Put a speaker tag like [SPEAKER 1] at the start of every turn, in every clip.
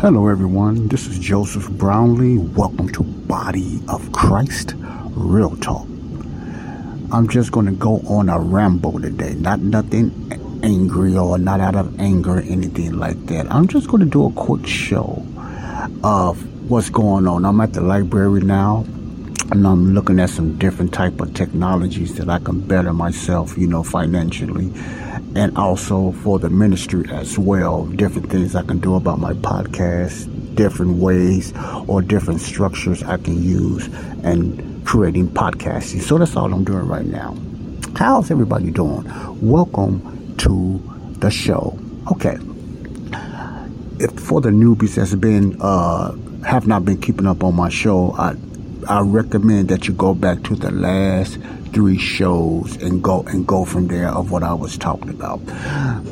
[SPEAKER 1] Hello, everyone. This is Joseph Brownlee. Welcome to Body of Christ Real Talk. I'm just going to go on a ramble today. Not nothing angry or not out of anger or anything like that. I'm just going to do a quick show of what's going on. I'm at the library now and I'm looking at some different type of technologies that I can better myself, you know, financially and also for the ministry as well. Different things I can do about my podcast, different ways or different structures I can use and creating podcasting. So that's all I'm doing right now. How's everybody doing? Welcome to the show. Okay. If for the newbies that's been uh have not been keeping up on my show, I I recommend that you go back to the last three shows and go and go from there of what I was talking about.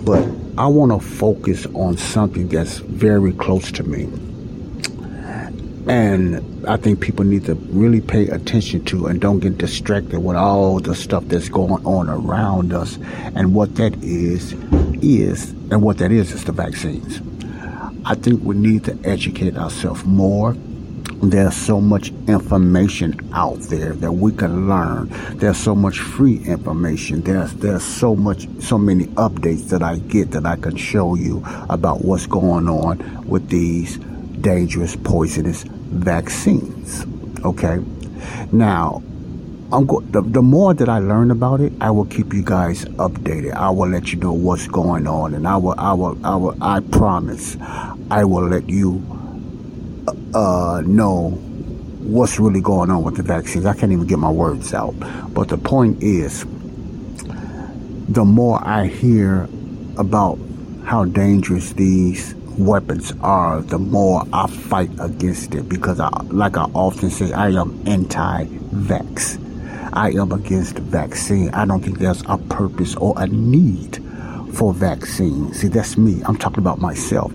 [SPEAKER 1] But I want to focus on something that's very close to me. And I think people need to really pay attention to and don't get distracted with all the stuff that's going on around us. And what that is, is, and what that is, is the vaccines. I think we need to educate ourselves more there's so much information out there that we can learn. There's so much free information. There's there's so much so many updates that I get that I can show you about what's going on with these dangerous poisonous vaccines. Okay? Now, I'm go- the, the more that I learn about it, I will keep you guys updated. I will let you know what's going on and I will I will I will I promise I will let you uh, know what's really going on with the vaccines. I can't even get my words out. But the point is, the more I hear about how dangerous these weapons are, the more I fight against it because, I, like I often say, I am anti-vax. I am against vaccine. I don't think there's a purpose or a need for vaccines. See, that's me. I'm talking about myself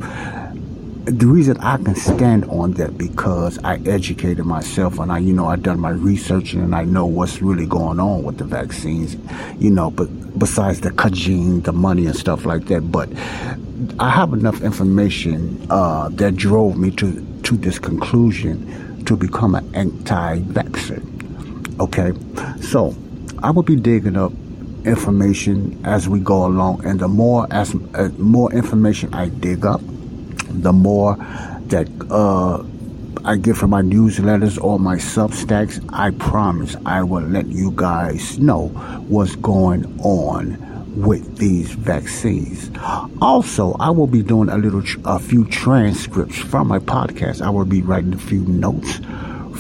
[SPEAKER 1] the reason I can stand on that because I educated myself and I, you know, I done my research and I know what's really going on with the vaccines, you know, but besides the kajing, the money and stuff like that. But I have enough information uh, that drove me to to this conclusion to become an anti-vaxxer. Okay, so I will be digging up information as we go along, and the more as uh, more information I dig up the more that uh, I get from my newsletters or my Substacks, I promise I will let you guys know what's going on with these vaccines. Also, I will be doing a little, a few transcripts from my podcast. I will be writing a few notes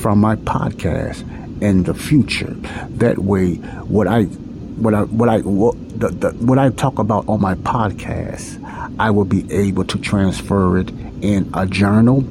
[SPEAKER 1] from my podcast in the future. That way, what I, what I, what I, what, the, the, what I talk about on my podcast, I will be able to transfer it in a journal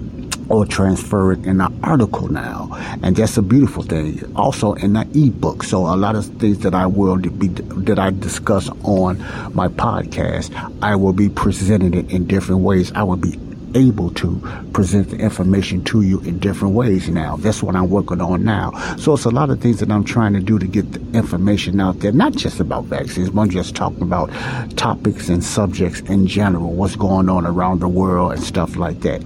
[SPEAKER 1] or transfer it in an article now. And that's a beautiful thing. Also in an ebook. So a lot of things that I will be, that I discuss on my podcast, I will be presenting it in different ways. I will be able to present the information to you in different ways now. That's what I'm working on now. So it's a lot of things that I'm trying to do to get the information out there, not just about vaccines, but I'm just talking about topics and subjects in general, what's going on around the world and stuff like that.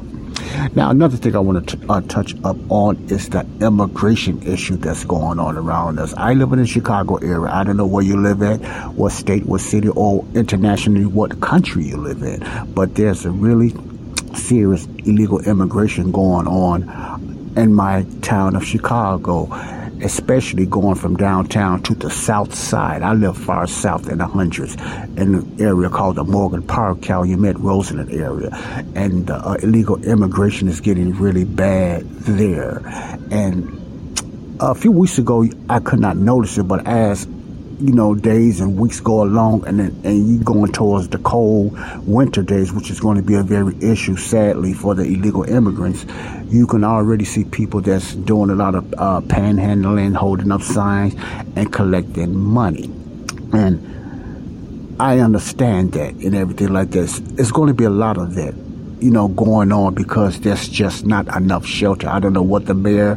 [SPEAKER 1] Now, another thing I want to t- uh, touch up on is the immigration issue that's going on around us. I live in the Chicago area. I don't know where you live at, what state, what city, or internationally, what country you live in. But there's a really serious illegal immigration going on in my town of Chicago, especially going from downtown to the south side. I live far south in the hundreds in an area called the Morgan Park, Calumet, Roseland area. And uh, illegal immigration is getting really bad there. And a few weeks ago, I could not notice it, but as you know, days and weeks go along, and then, and you going towards the cold winter days, which is going to be a very issue, sadly, for the illegal immigrants. You can already see people that's doing a lot of uh, panhandling, holding up signs, and collecting money. And I understand that and everything like this. It's going to be a lot of that, you know, going on because there's just not enough shelter. I don't know what the mayor.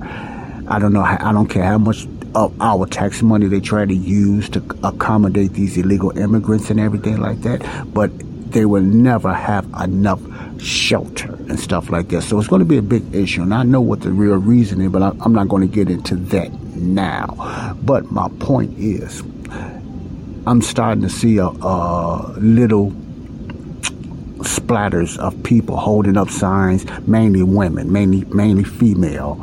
[SPEAKER 1] I don't know. I don't care how much of our tax money they try to use to accommodate these illegal immigrants and everything like that. But they will never have enough shelter and stuff like that. So it's going to be a big issue. And I know what the real reason is, but I'm not going to get into that now. But my point is, I'm starting to see a, a little splatters of people holding up signs, mainly women, mainly mainly female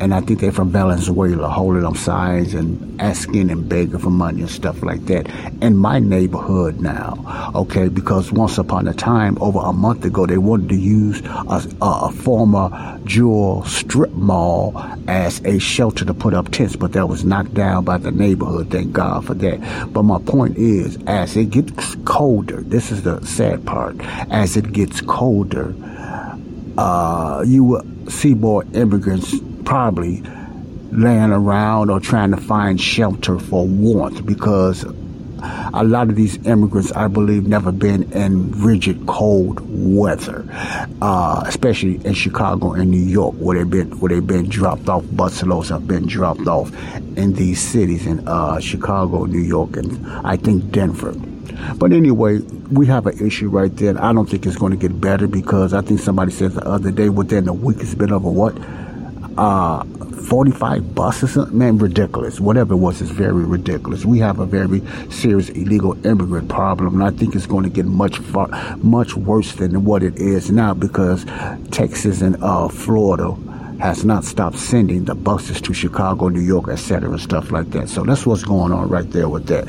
[SPEAKER 1] and I think they're from Venezuela, holding up signs and asking and begging for money and stuff like that. In my neighborhood now, okay, because once upon a time, over a month ago, they wanted to use a, a, former jewel strip mall as a shelter to put up tents, but that was knocked down by the neighborhood. Thank God for that. But my point is, as it gets colder, this is the sad part, as it gets colder, uh, you will see more immigrants probably laying around or trying to find shelter for warmth because a lot of these immigrants, I believe, never been in rigid cold weather, uh, especially in Chicago and New York, where they've been where they've been dropped off. Busloads have been dropped off in these cities in uh, Chicago, New York, and I think Denver. But anyway, we have an issue right there. I don't think it's going to get better because I think somebody said the other day within a week it's been over what uh, 45 buses, man, ridiculous. Whatever it was, is very ridiculous. We have a very serious illegal immigrant problem, and I think it's going to get much far, much worse than what it is now because Texas and uh, Florida has not stopped sending the buses to Chicago, New York, etc., and stuff like that. So that's what's going on right there with that.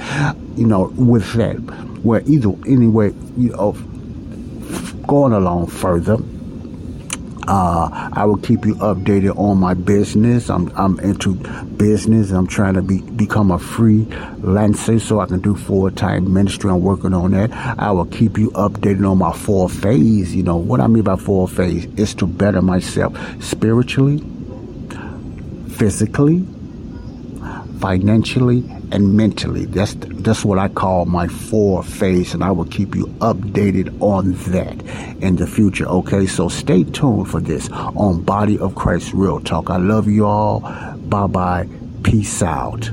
[SPEAKER 1] You know, with that, where either anyway, you know, going along further uh, I will keep you updated on my business. I'm I'm into business. I'm trying to be become a freelancer so I can do full time ministry. I'm working on that. I will keep you updated on my four phase. You know what I mean by four phase is to better myself spiritually, physically, financially, and mentally. That's that's what I call my four phase, and I will keep you updated on that in the future. Okay, so stay tuned for this on Body of Christ Real Talk. I love you all. Bye bye. Peace out.